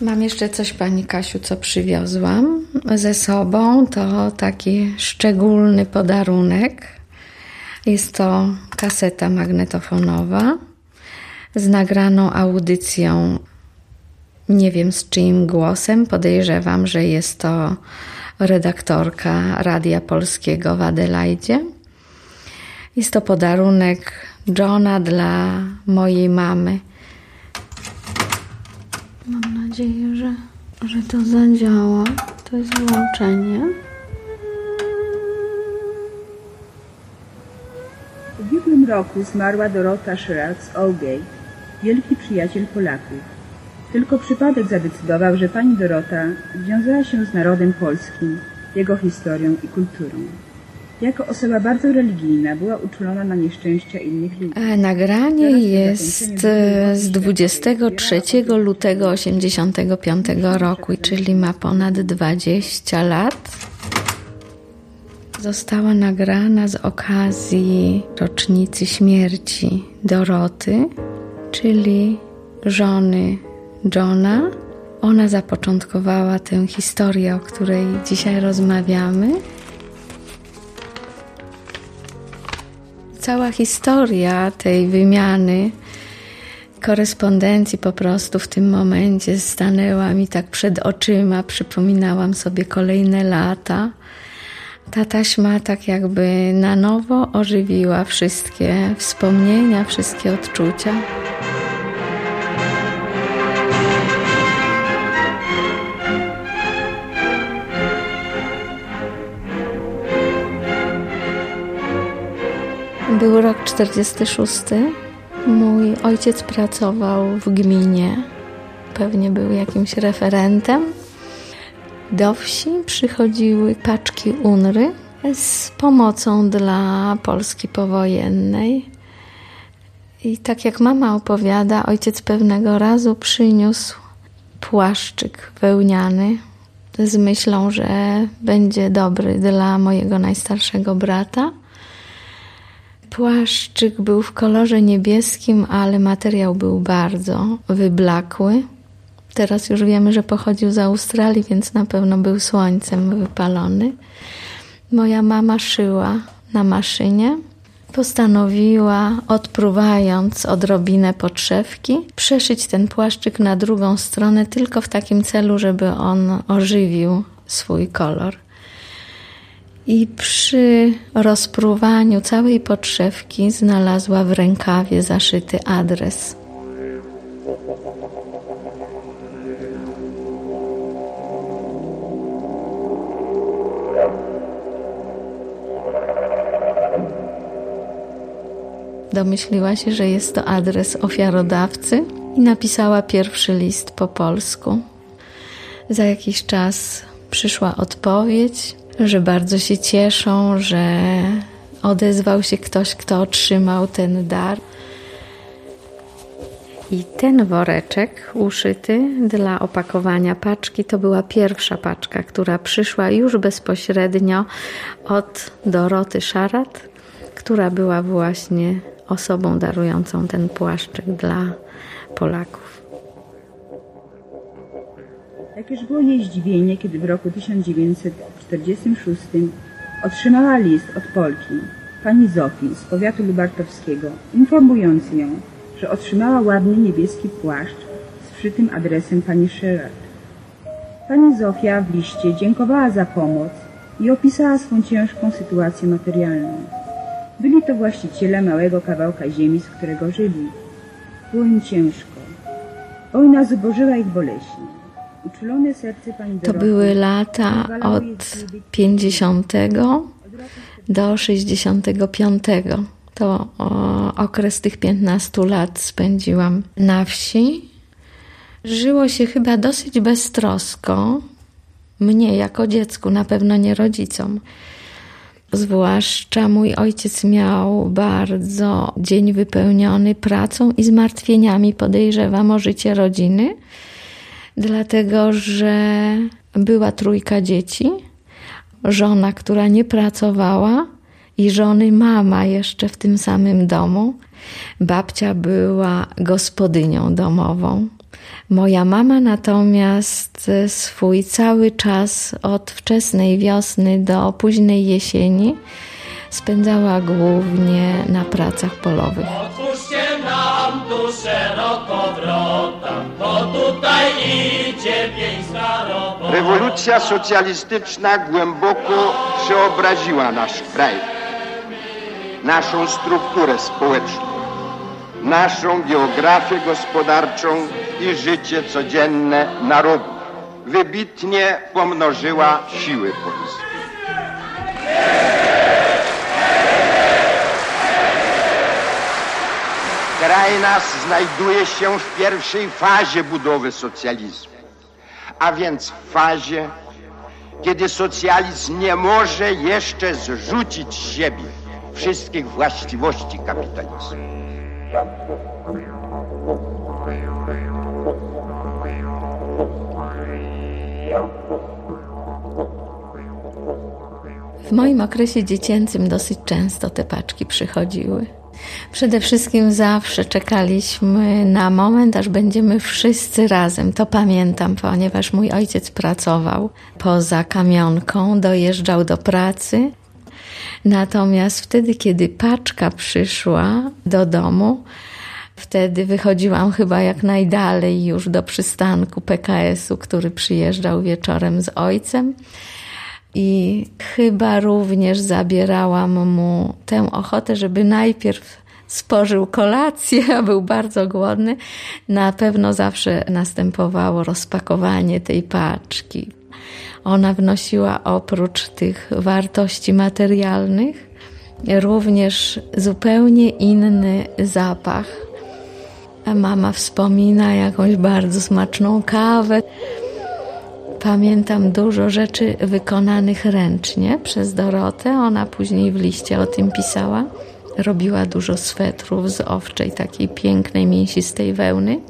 Mam jeszcze coś, Pani Kasiu, co przywiozłam ze sobą. To taki szczególny podarunek. Jest to kaseta magnetofonowa z nagraną audycją. Nie wiem z czyim głosem. Podejrzewam, że jest to redaktorka Radia Polskiego w Adelaidzie. Jest to podarunek Johna dla mojej mamy. Nadzieję, że, że to zadziała. To jest włączenie. W ubiegłym roku zmarła Dorota Sherrod z Allgate, wielki przyjaciel Polaków. Tylko przypadek zadecydował, że pani Dorota wiązała się z narodem polskim, jego historią i kulturą. Jako osoba bardzo religijna była uczulona na nieszczęścia innych ludzi. Nagranie jest z 23 lutego 85 roku, czyli ma ponad 20 lat. Została nagrana z okazji rocznicy śmierci Doroty, czyli żony Johna. Ona zapoczątkowała tę historię, o której dzisiaj rozmawiamy. Cała historia tej wymiany korespondencji po prostu w tym momencie stanęła mi tak przed oczyma, przypominałam sobie kolejne lata. Ta taśma tak jakby na nowo ożywiła wszystkie wspomnienia, wszystkie odczucia. Był rok 46. Mój ojciec pracował w gminie. Pewnie był jakimś referentem. Do wsi przychodziły paczki UNRY z pomocą dla Polski powojennej. I tak jak mama opowiada, ojciec pewnego razu przyniósł płaszczyk wełniany z myślą, że będzie dobry dla mojego najstarszego brata. Płaszczyk był w kolorze niebieskim, ale materiał był bardzo wyblakły. Teraz już wiemy, że pochodził z Australii, więc na pewno był słońcem wypalony. Moja mama szyła na maszynie. Postanowiła, odpruwając odrobinę podszewki, przeszyć ten płaszczyk na drugą stronę, tylko w takim celu, żeby on ożywił swój kolor. I przy rozpruwaniu całej podszewki znalazła w rękawie zaszyty adres. Domyśliła się, że jest to adres ofiarodawcy i napisała pierwszy list po polsku. Za jakiś czas przyszła odpowiedź, że bardzo się cieszą, że odezwał się ktoś, kto otrzymał ten dar. I ten woreczek uszyty dla opakowania paczki to była pierwsza paczka, która przyszła już bezpośrednio od Doroty Szarat, która była właśnie osobą darującą ten płaszczyk dla Polaków. Jakież było jej zdziwienie, kiedy w roku 1946 otrzymała list od Polki, pani Zofii z powiatu lubartowskiego, informujący ją, że otrzymała ładny niebieski płaszcz z wszytym adresem pani Sherrod. Pani Zofia w liście dziękowała za pomoc i opisała swą ciężką sytuację materialną. Byli to właściciele małego kawałka ziemi, z którego żyli. Było im ciężko. Wojna zubożyła ich boleśnie. To były lata od jej zgubić 50 do 65. To okres tych 15 lat spędziłam na wsi. Żyło się chyba dosyć beztrosko. Mnie jako dziecku, na pewno nie rodzicom. Zwłaszcza mój ojciec miał bardzo dzień wypełniony pracą i zmartwieniami, podejrzewam, o życie rodziny, dlatego że była trójka dzieci, żona, która nie pracowała i żony mama jeszcze w tym samym domu. Babcia była gospodynią domową. Moja mama natomiast swój cały czas od wczesnej wiosny do późnej jesieni spędzała głównie na pracach polowych. Otwórzcie nam tu szeroko wrota, bo tutaj idzie robota. Rewolucja socjalistyczna głęboko przeobraziła nasz kraj, naszą strukturę społeczną, naszą geografię gospodarczą i życie codzienne narodu. Wybitnie pomnożyła siły Polski. Kraj nas znajduje się w pierwszej fazie budowy socjalizmu, a więc w fazie, kiedy socjalizm nie może jeszcze zrzucić z siebie wszystkich właściwości kapitalizmu. W moim okresie dziecięcym dosyć często te paczki przychodziły. Przede wszystkim zawsze czekaliśmy na moment, aż będziemy wszyscy razem. To pamiętam, ponieważ mój ojciec pracował poza kamionką, dojeżdżał do pracy. Natomiast wtedy, kiedy paczka przyszła do domu, wtedy wychodziłam chyba jak najdalej już do przystanku PKS-u, który przyjeżdżał wieczorem z ojcem. I chyba również zabierałam mu tę ochotę, żeby najpierw spożył kolację, a był bardzo głodny. Na pewno zawsze następowało rozpakowanie tej paczki. Ona wnosiła oprócz tych wartości materialnych również zupełnie inny zapach. Mama wspomina jakąś bardzo smaczną kawę. Pamiętam dużo rzeczy wykonanych ręcznie przez Dorotę. Ona później w liście o tym pisała. Robiła dużo swetrów z owczej, takiej pięknej, mięsistej wełny.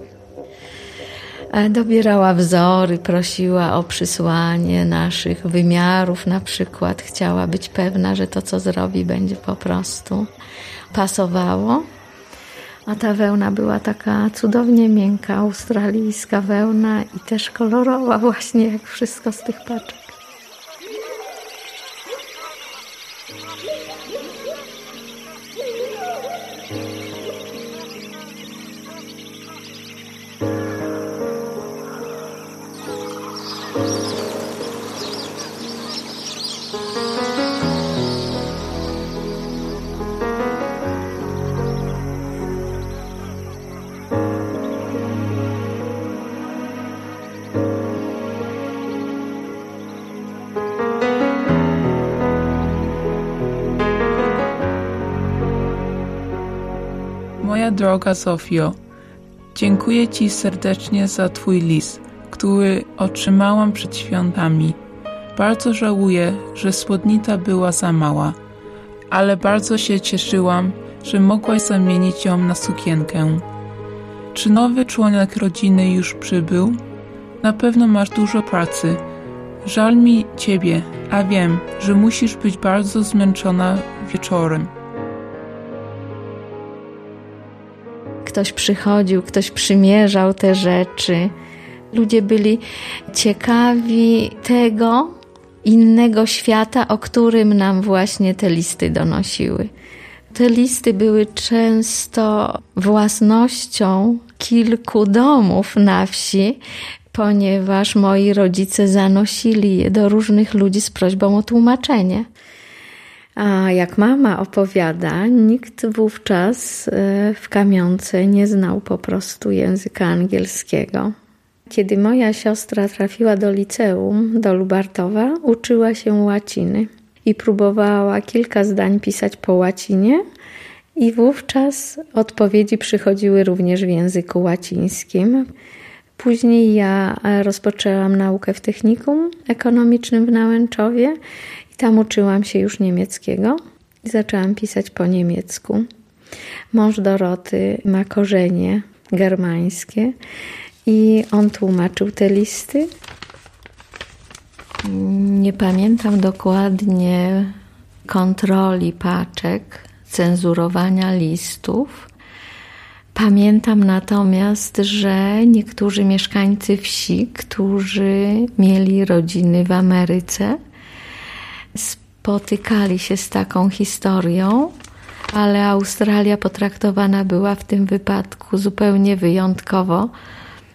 Dobierała wzory, prosiła o przysłanie naszych wymiarów, na przykład. Chciała być pewna, że to, co zrobi, będzie po prostu pasowało. A ta wełna była taka cudownie miękka, australijska wełna i też kolorowa, właśnie jak wszystko z tych paczek. Droga Sofio, dziękuję Ci serdecznie za Twój list, który otrzymałam przed świątami. Bardzo żałuję, że spódnica była za mała, ale bardzo się cieszyłam, że mogłaś zamienić ją na sukienkę. Czy nowy członek rodziny już przybył? Na pewno masz dużo pracy. Żal mi Ciebie, a wiem, że musisz być bardzo zmęczona wieczorem. Ktoś przychodził, ktoś przymierzał te rzeczy. Ludzie byli ciekawi tego innego świata, o którym nam właśnie te listy donosiły. Te listy były często własnością kilku domów na wsi, ponieważ moi rodzice zanosili je do różnych ludzi z prośbą o tłumaczenie. A jak mama opowiada, nikt wówczas e, w kamionce nie znał po prostu języka angielskiego. Kiedy moja siostra trafiła do liceum, do Lubartowa, uczyła się łaciny i próbowała kilka zdań pisać po łacinie, i wówczas odpowiedzi przychodziły również w języku łacińskim. Później ja rozpoczęłam naukę w technikum ekonomicznym w Nałęczowie tam uczyłam się już niemieckiego i zaczęłam pisać po niemiecku. Mąż Doroty ma korzenie germańskie i on tłumaczył te listy. Nie pamiętam dokładnie kontroli paczek, cenzurowania listów. Pamiętam natomiast, że niektórzy mieszkańcy wsi, którzy mieli rodziny w Ameryce, spotykali się z taką historią, ale Australia potraktowana była w tym wypadku zupełnie wyjątkowo.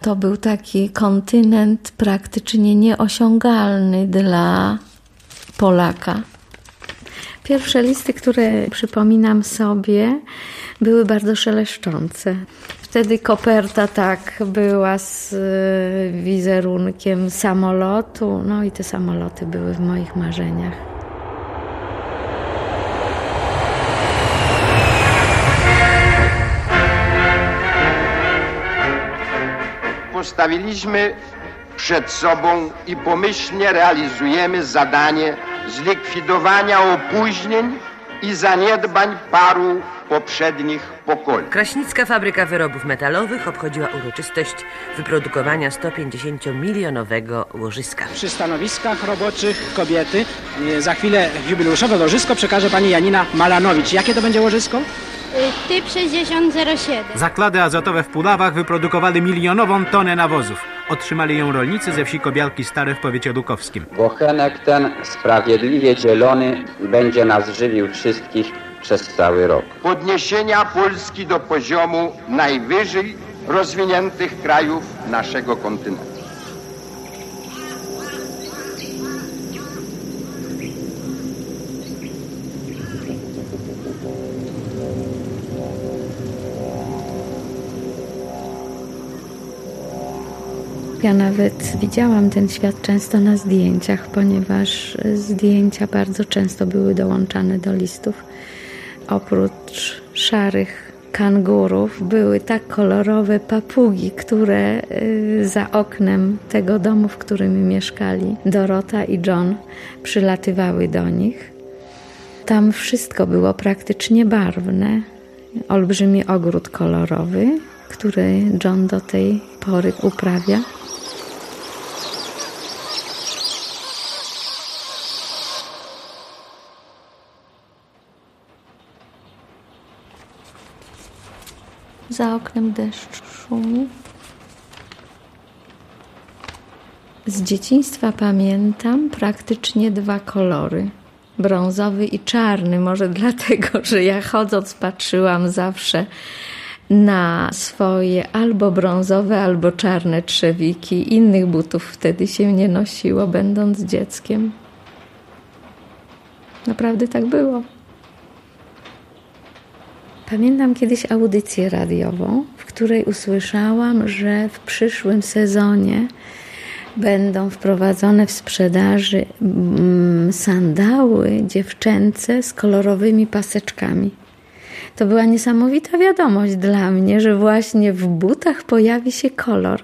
To był taki kontynent praktycznie nieosiągalny dla Polaka. Pierwsze listy, które przypominam sobie, były bardzo szeleszczące. Wtedy koperta tak była z e, wizerunkiem samolotu, no i te samoloty były w moich marzeniach. Postawiliśmy przed sobą i pomyślnie realizujemy zadanie zlikwidowania opóźnień i zaniedbań paru poprzednich pokoleń. Kraśnicka Fabryka Wyrobów Metalowych obchodziła uroczystość wyprodukowania 150-milionowego łożyska. Przy stanowiskach roboczych kobiety e, za chwilę jubileuszowe łożysko przekaże pani Janina Malanowicz. Jakie to będzie łożysko? Typ 6007. Zakłady azotowe w Puławach wyprodukowały milionową tonę nawozów. Otrzymali ją rolnicy ze wsi Kobialki Stare w powiecie lukowskim. Bochenek ten sprawiedliwie dzielony będzie nas żywił wszystkich przez cały rok. Podniesienia Polski do poziomu najwyżej rozwiniętych krajów naszego kontynentu. Ja nawet widziałam ten świat często na zdjęciach, ponieważ zdjęcia bardzo często były dołączane do listów. Oprócz szarych kangurów były tak kolorowe papugi, które y, za oknem tego domu, w którym mieszkali Dorota i John, przylatywały do nich. Tam wszystko było praktycznie barwne. Olbrzymi ogród kolorowy, który John do tej pory uprawia. Za oknem deszcz szumi. Z dzieciństwa pamiętam praktycznie dwa kolory. Brązowy i czarny, może dlatego, że ja chodząc patrzyłam zawsze na swoje albo brązowe, albo czarne trzewiki. Innych butów wtedy się nie nosiło, będąc dzieckiem. Naprawdę tak było. Pamiętam kiedyś audycję radiową, w której usłyszałam, że w przyszłym sezonie będą wprowadzone w sprzedaży mm, sandały dziewczęce z kolorowymi paseczkami. To była niesamowita wiadomość dla mnie, że właśnie w butach pojawi się kolor.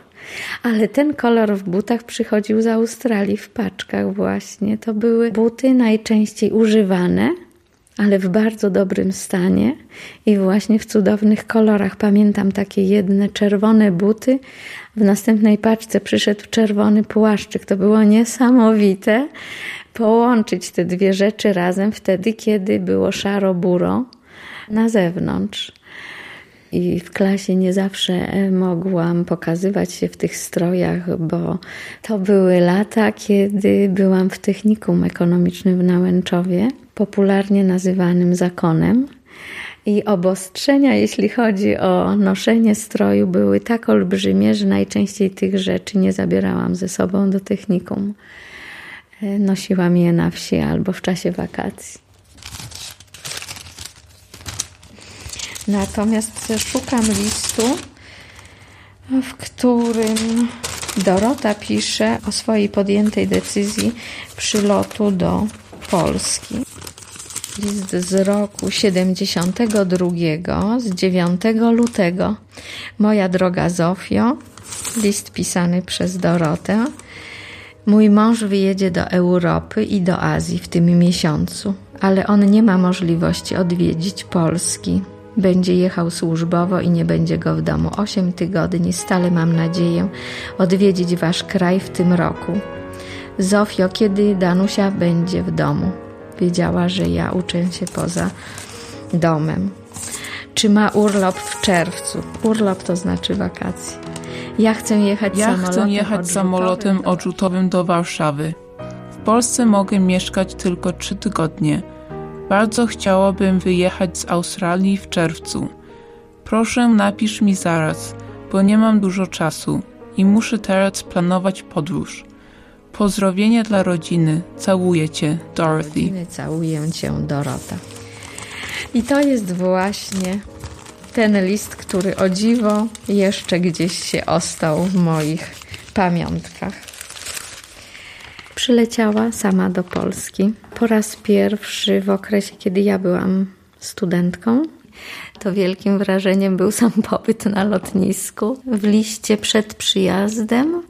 Ale ten kolor w butach przychodził z Australii w paczkach właśnie. To były buty najczęściej używane, ale w bardzo dobrym stanie i właśnie w cudownych kolorach. Pamiętam takie jedne czerwone buty. W następnej paczce przyszedł czerwony płaszczyk. To było niesamowite połączyć te dwie rzeczy razem wtedy, kiedy było szaro-buro na zewnątrz. I w klasie nie zawsze e, mogłam pokazywać się w tych strojach, bo to były lata, kiedy byłam w technikum ekonomicznym w Nałęczowie, popularnie nazywanym zakonem. I obostrzenia, jeśli chodzi o noszenie stroju, były tak olbrzymie, że najczęściej tych rzeczy nie zabierałam ze sobą do technikum. E, nosiłam je na wsi albo w czasie wakacji. Natomiast szukam listu, w którym Dorota pisze o swojej podjętej decyzji przylotu do Polski. List z roku 72, z 9 lutego. Moja droga Zofio, list pisany przez Dorotę. Mój mąż wyjedzie do Europy i do Azji w tym miesiącu, ale on nie ma możliwości odwiedzić Polski. Będzie jechał służbowo i nie będzie go w domu. Osiem tygodni, stale mam nadzieję odwiedzić wasz kraj w tym roku. Zofio, kiedy Danusia będzie w domu? Wiedziała, że ja uczę się poza domem. czy ma urlop w czerwcu. Urlop to znaczy wakacje. Ja chcę jechać Ja samolotem chcę jechać odrzutowym samolotem do- odrzutowym do Warszawy. W Polsce mogę mieszkać tylko trzy tygodnie. Bardzo chciałabym wyjechać z Australii w czerwcu. Proszę napisz mi zaraz, bo nie mam dużo czasu i muszę teraz planować podróż. Pozdrowienia dla rodziny. Całuję cię, Dorothy. rodziny. Całuję cię, Dorota. I to jest właśnie ten list, który o dziwo jeszcze gdzieś się ostał w moich pamiątkach. Przyleciała sama do Polski po raz pierwszy w okresie, kiedy ja byłam studentką. To wielkim wrażeniem był sam pobyt na lotnisku. W liście przed przyjazdem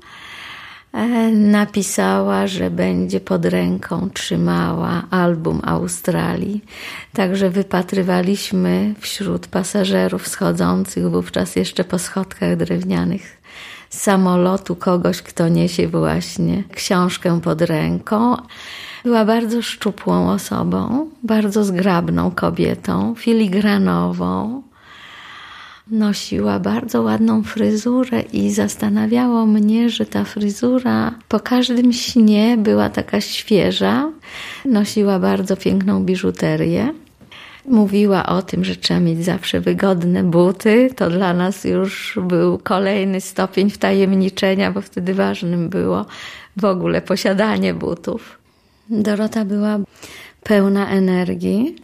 napisała, że będzie pod ręką trzymała album Australii. Także wypatrywaliśmy wśród pasażerów schodzących wówczas jeszcze po schodkach drewnianych samolotu kogoś, kto niesie właśnie książkę pod ręką. Była bardzo szczupłą osobą, bardzo zgrabną kobietą, filigranową. Nosiła bardzo ładną fryzurę i zastanawiało mnie, że ta fryzura po każdym śnie była taka świeża. Nosiła bardzo piękną biżuterię. Mówiła o tym, że trzeba mieć zawsze wygodne buty. To dla nas już był kolejny stopień wtajemniczenia, bo wtedy ważnym było w ogóle posiadanie butów. Dorota była pełna energii.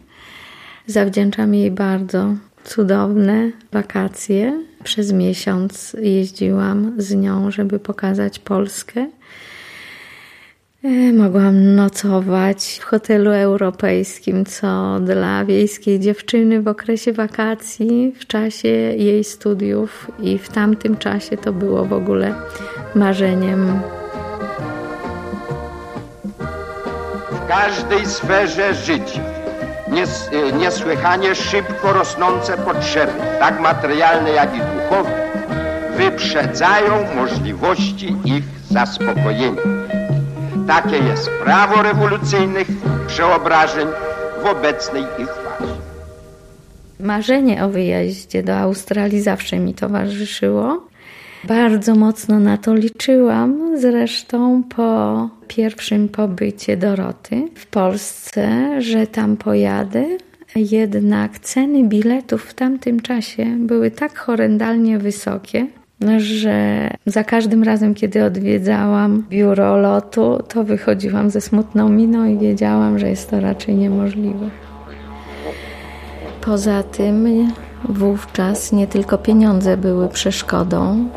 Zawdzięczam jej bardzo cudowne wakacje. Przez miesiąc jeździłam z nią, żeby pokazać Polskę. E, Mogłam nocować w hotelu europejskim, co dla wiejskiej dziewczyny w okresie wakacji, w czasie jej studiów i w tamtym czasie to było w ogóle marzeniem. w każdej sferze życia. Nies, e, niesłychanie szybko rosnące potrzeby, tak materialne jak i duchowe, wyprzedzają możliwości ich zaspokojenia. Takie jest prawo rewolucyjnych przeobrażeń w obecnej ich fazie. Marzenie o wyjeździe do Australii zawsze mi towarzyszyło. Bardzo mocno na to liczyłam, zresztą po pierwszym pobycie Doroty w Polsce, że tam pojadę. Jednak ceny biletów w tamtym czasie były tak horrendalnie wysokie, że za każdym razem, kiedy odwiedzałam biuro lotu, to wychodziłam ze smutną miną i wiedziałam, że jest to raczej niemożliwe. Poza tym wówczas nie tylko pieniądze były przeszkodą,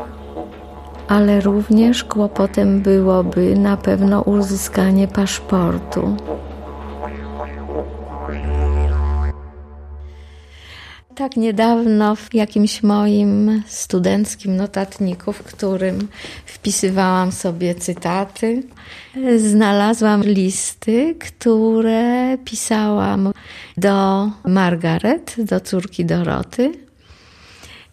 ale również kłopotem byłoby na pewno uzyskanie paszportu. Tak niedawno w jakimś moim studenckim notatniku, w którym wpisywałam sobie cytaty, znalazłam listy, które pisałam do Margaret, do córki Doroty.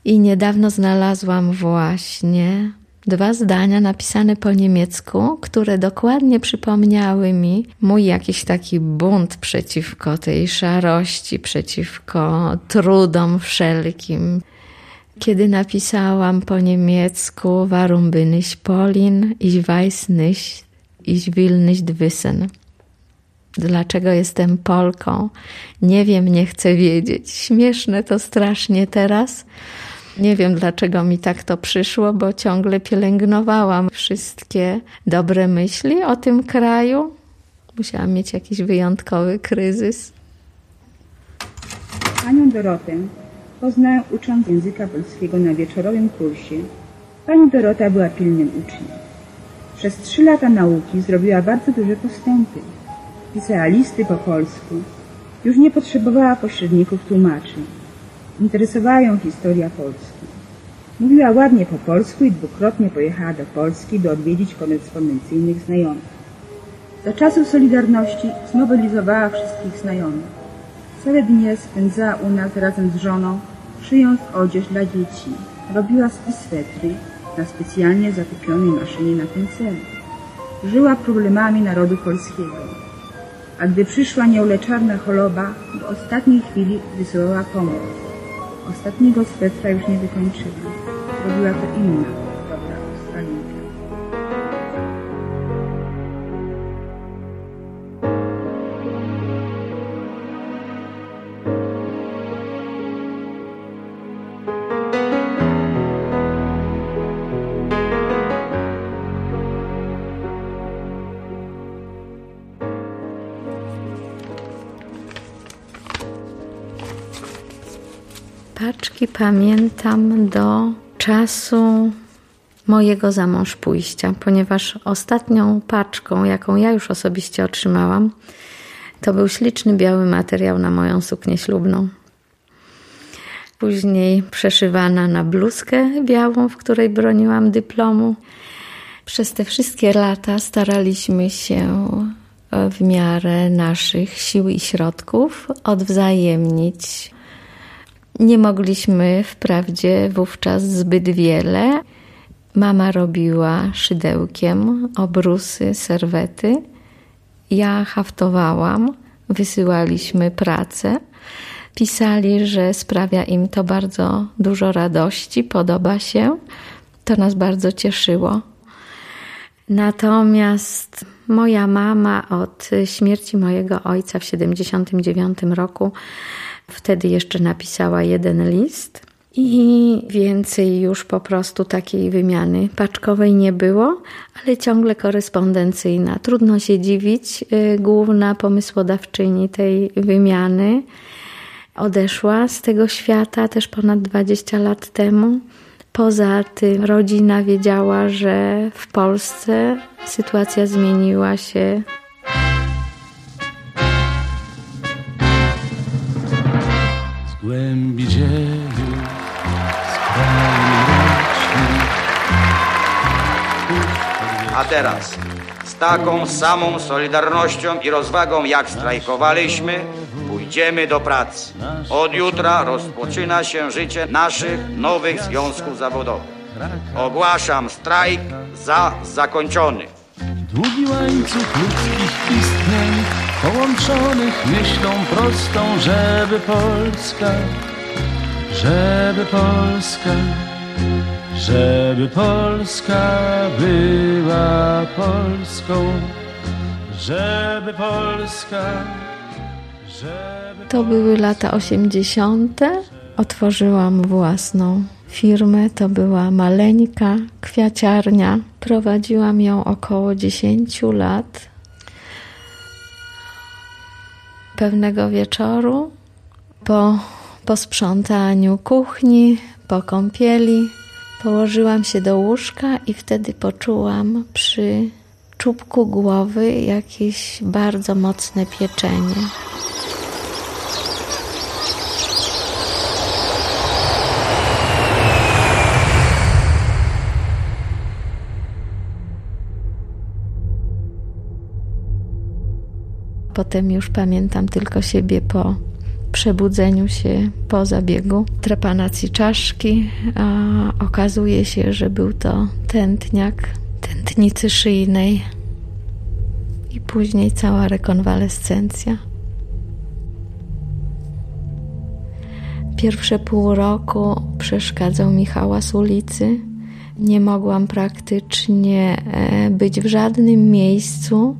I niedawno znalazłam właśnie dwa zdania napisane po niemiecku, które dokładnie przypomniały mi mój jakiś taki bunt przeciwko tej szarości, przeciwko trudom wszelkim. Kiedy napisałam po niemiecku Warum bin ich Polin, ich weiß nicht, ich will nicht wissen. Dlaczego jestem Polką? Nie wiem, nie chcę wiedzieć. Śmieszne to strasznie teraz. Nie wiem, dlaczego mi tak to przyszło, bo ciągle pielęgnowałam wszystkie dobre myśli o tym kraju. Musiałam mieć jakiś wyjątkowy kryzys. Panią Dorotę poznałem ucząc języka polskiego na wieczorowym kursie. Pani Dorota była pilnym uczniem. Przez trzy lata nauki zrobiła bardzo duże postępy. Pisała listy po polsku. Już nie potrzebowała pośredników tłumaczy. Interesowała ją historia Polski. Mówiła ładnie po polsku i dwukrotnie pojechała do Polski, by odwiedzić korespondencyjnych znajomych. Za czasów Solidarności zmobilizowała wszystkich znajomych. Całe dnie spędzała u nas razem z żoną, szyjąc odzież dla dzieci. Robiła swój swetry na specjalnie zakupionej maszynie na ten cel. Żyła problemami narodu polskiego. A gdy przyszła nieuleczalna choroba, w ostatniej chwili wysyłała pomoc. Ostatniego swetra już nie wykończyła. Robiła to inna, pamiętam do czasu mojego za mąż pójścia, ponieważ ostatnią paczką, jaką ja już osobiście otrzymałam, to był śliczny biały materiał na moją suknię ślubną. Później przeszywana na bluzkę białą, w której broniłam dyplomu. Przez te wszystkie lata staraliśmy się w miarę naszych sił i środków odwzajemnić nie mogliśmy wprawdzie wówczas zbyt wiele. Mama robiła szydełkiem obrusy, serwety. Ja haftowałam, wysyłaliśmy pracę. Pisali, że sprawia im to bardzo dużo radości, podoba się. To nas bardzo cieszyło. Natomiast moja mama od śmierci mojego ojca w 79 roku Wtedy jeszcze napisała jeden list i więcej już po prostu takiej wymiany paczkowej nie było, ale ciągle korespondencyjna. Trudno się dziwić. Y, główna pomysłodawczyni tej wymiany odeszła z tego świata też ponad 20 lat temu. Poza tym rodzina wiedziała, że w Polsce sytuacja zmieniła się głębi dziejów A teraz z taką samą solidarnością i rozwagą jak strajkowaliśmy, pójdziemy do pracy. Od jutra rozpoczyna się życie naszych nowych związków zawodowych. Ogłaszam strajk za zakończony. Długi łańcuch ludzkich istnień połączonych myślą prostą, żeby Polska, żeby Polska, żeby Polska była Polską, żeby Polska, żeby To były lata 80. Otworzyłam własną firmę. To była maleńka kwiaciarnia. Prowadziłam ją około 10 lat. Pewnego wieczoru po posprzątaniu kuchni, po kąpieli, położyłam się do łóżka i wtedy poczułam przy czubku głowy jakieś bardzo mocne pieczenie. Potem już pamiętam tylko siebie po przebudzeniu się po zabiegu trepanacji czaszki, a okazuje się, że był to tętniak tętnicy szyjnej i później cała rekonwalescencja. Pierwsze pół roku przeszkadzał mi hałas ulicy. Nie mogłam praktycznie e, być w żadnym miejscu,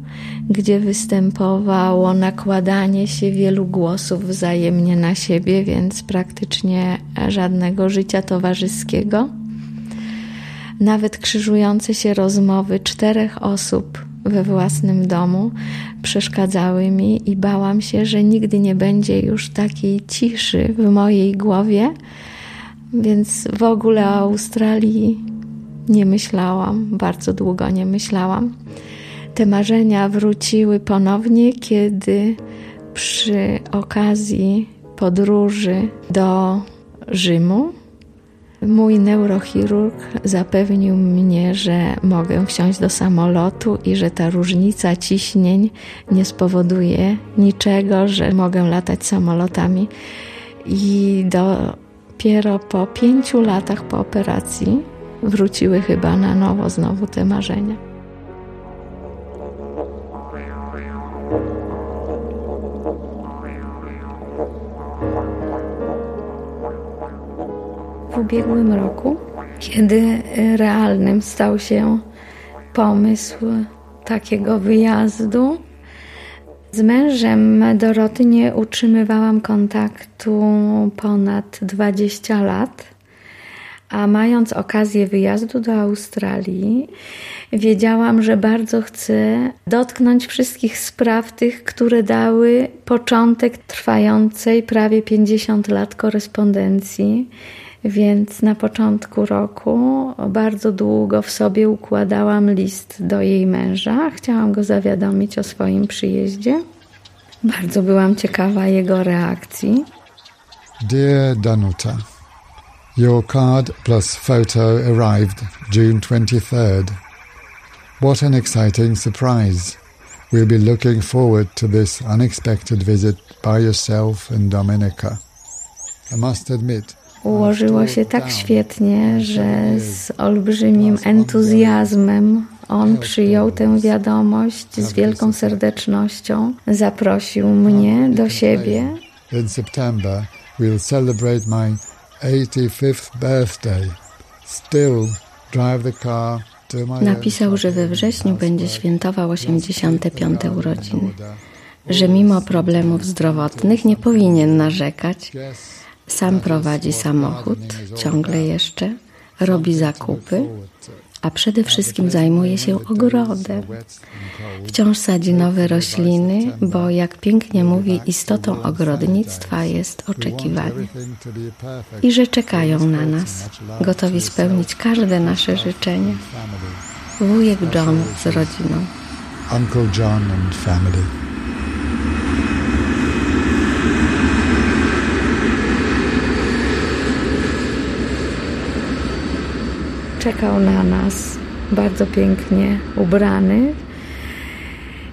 gdzie występowało nakładanie się wielu głosów wzajemnie na siebie, więc praktycznie żadnego życia towarzyskiego. Nawet krzyżujące się rozmowy czterech osób we własnym domu przeszkadzały mi i bałam się, że nigdy nie będzie już takiej ciszy w mojej głowie, więc w ogóle o Australii nie myślałam, bardzo długo nie myślałam. Te marzenia wróciły ponownie, kiedy przy okazji podróży do Rzymu mój neurochirurg zapewnił mnie, że mogę wsiąść do samolotu i że ta różnica ciśnień nie spowoduje niczego, że mogę latać samolotami. I dopiero po pięciu latach po operacji wróciły chyba na nowo znowu te marzenia. ubiegłym roku, kiedy realnym stał się pomysł takiego wyjazdu. Z mężem Doroty nie utrzymywałam kontaktu ponad 20 lat, a mając okazję wyjazdu do Australii, wiedziałam, że bardzo chcę dotknąć wszystkich spraw tych, które dały początek trwającej prawie 50 lat korespondencji. Więc na początku roku bardzo długo w sobie układałam list do jej męża. Chciałam go zawiadomić o swoim przyjeździe. Bardzo byłam ciekawa jego reakcji. Dear Danuta, your card plus photo arrived June 23rd. What an exciting surprise. We'll be looking forward to this unexpected visit by yourself and Dominica. I must admit, Ułożyło się tak świetnie, że z olbrzymim entuzjazmem on przyjął tę wiadomość z wielką serdecznością, zaprosił mnie do siebie. In September we'll celebrate my 85th birthday. Still drive the car Napisał, że we wrześniu będzie świętował 85. urodziny, że mimo problemów zdrowotnych nie powinien narzekać. Sam prowadzi samochód, ciągle jeszcze, robi zakupy, a przede wszystkim zajmuje się ogrodem. Wciąż sadzi nowe rośliny, bo jak pięknie mówi, istotą ogrodnictwa jest oczekiwanie. I że czekają na nas, gotowi spełnić każde nasze życzenia. Wujek John z rodziną. Uncle John and family. Czekał na nas bardzo pięknie ubrany.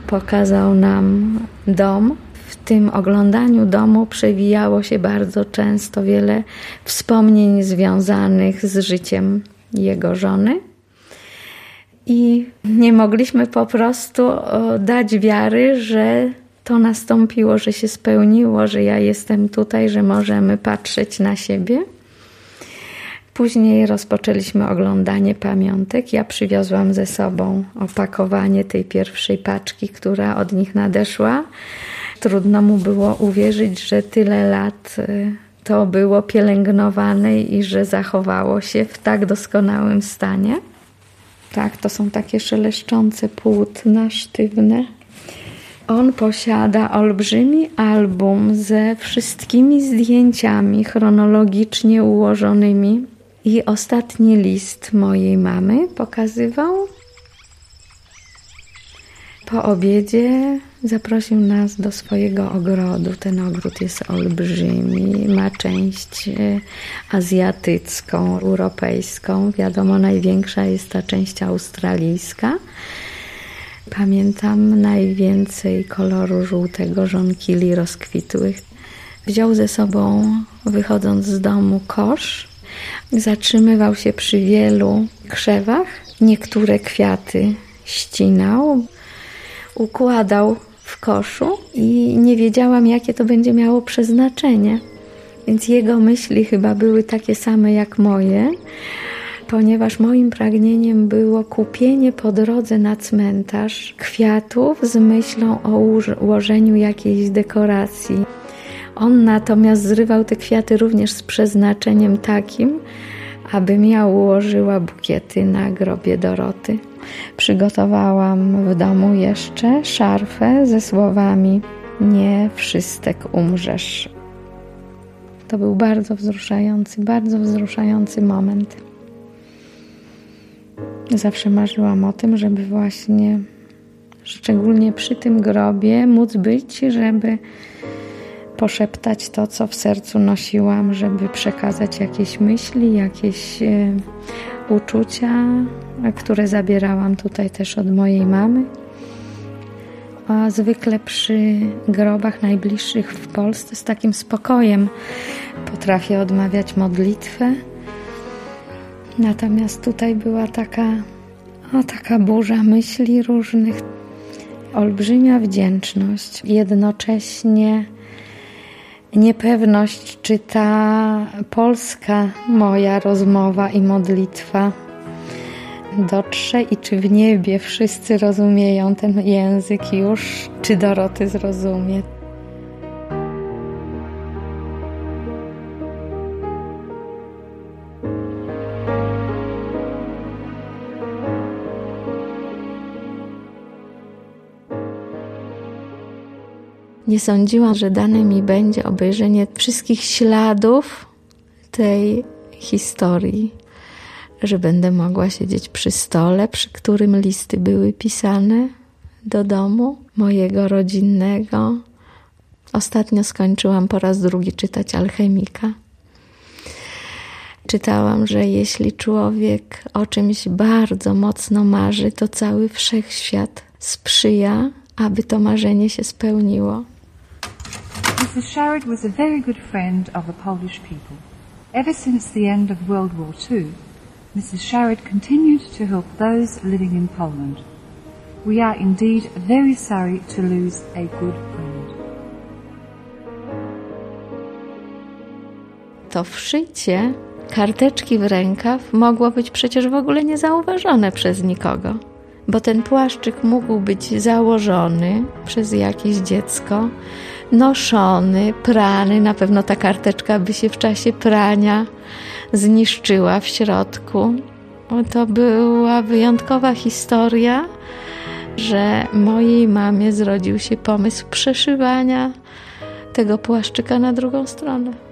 Pokazał nam dom. W tym oglądaniu domu przewijało się bardzo często wiele wspomnień związanych z życiem jego żony. I nie mogliśmy po prostu dać wiary, że to nastąpiło, że się spełniło, że ja jestem tutaj, że możemy patrzeć na siebie. Później rozpoczęliśmy oglądanie pamiątek. Ja przywiozłam ze sobą opakowanie tej pierwszej paczki, która od nich nadeszła. Trudno mu było uwierzyć, że tyle lat y, to było pielęgnowane i że zachowało się w tak doskonałym stanie. Tak, to są takie szeleszczące płótna sztywne. On posiada olbrzymi album ze wszystkimi zdjęciami chronologicznie ułożonymi i ostatni list mojej mamy pokazywał. Po obiedzie zaprosił nas do swojego ogrodu. Ten ogród jest olbrzymi, ma część e, azjatycką, europejską. Wiadomo, największa jest ta część australijska. Pamiętam najwięcej koloru żółtego żonkili rozkwitłych. Wziął ze sobą, wychodząc z domu, kosz Zatrzymywał się przy wielu krzewach, niektóre kwiaty ścinał, układał w koszu i nie wiedziałam, jakie to będzie miało przeznaczenie. Więc jego myśli chyba były takie same jak moje, ponieważ moim pragnieniem było kupienie po drodze na cmentarz kwiatów z myślą o ułożeniu jakiejś dekoracji. On natomiast zrywał te kwiaty również z przeznaczeniem takim, abym ja ułożyła bukiety na grobie Doroty. Przygotowałam w domu jeszcze szarfę ze słowami Nie wszystek umrzesz. To był bardzo wzruszający, bardzo wzruszający moment. Zawsze marzyłam o tym, żeby właśnie, szczególnie przy tym grobie, móc być, żeby poszeptać to, co w sercu nosiłam, żeby przekazać jakieś myśli, jakieś e, uczucia, które zabierałam tutaj też od mojej mamy. A zwykle przy grobach najbliższych w Polsce z takim spokojem potrafię odmawiać modlitwę. Natomiast tutaj była taka, o, taka burza myśli różnych, olbrzymia wdzięczność, jednocześnie niepewność, czy ta polska moja rozmowa i modlitwa dotrze i czy w niebie wszyscy rozumieją ten język już, czy Doroty zrozumie. Nie sądziłam, że dane mi będzie obejrzenie wszystkich śladów tej historii, że będę mogła siedzieć przy stole, przy którym listy były pisane do domu mojego rodzinnego. Ostatnio skończyłam po raz drugi czytać Alchemika. Czytałam, że jeśli człowiek o czymś bardzo mocno marzy, to cały wszechświat sprzyja, aby to marzenie się spełniło. Mrs. Sharrett was a very good friend of the Polish people. Ever since the end of World War II, Mrs. Sharrett continued to help those living in Poland. We are indeed very sorry to lose a good friend. To wszycie karteczki w rękaw mogło być przecież w ogóle niezauważone przez nikogo, bo ten płaszczyk mógł być założony przez jakieś dziecko, noszony, prany. Na pewno ta karteczka by się w czasie prania zniszczyła w środku. To była wyjątkowa historia, że mojej mamie zrodził się pomysł przeszywania tego płaszczyka na drugą stronę.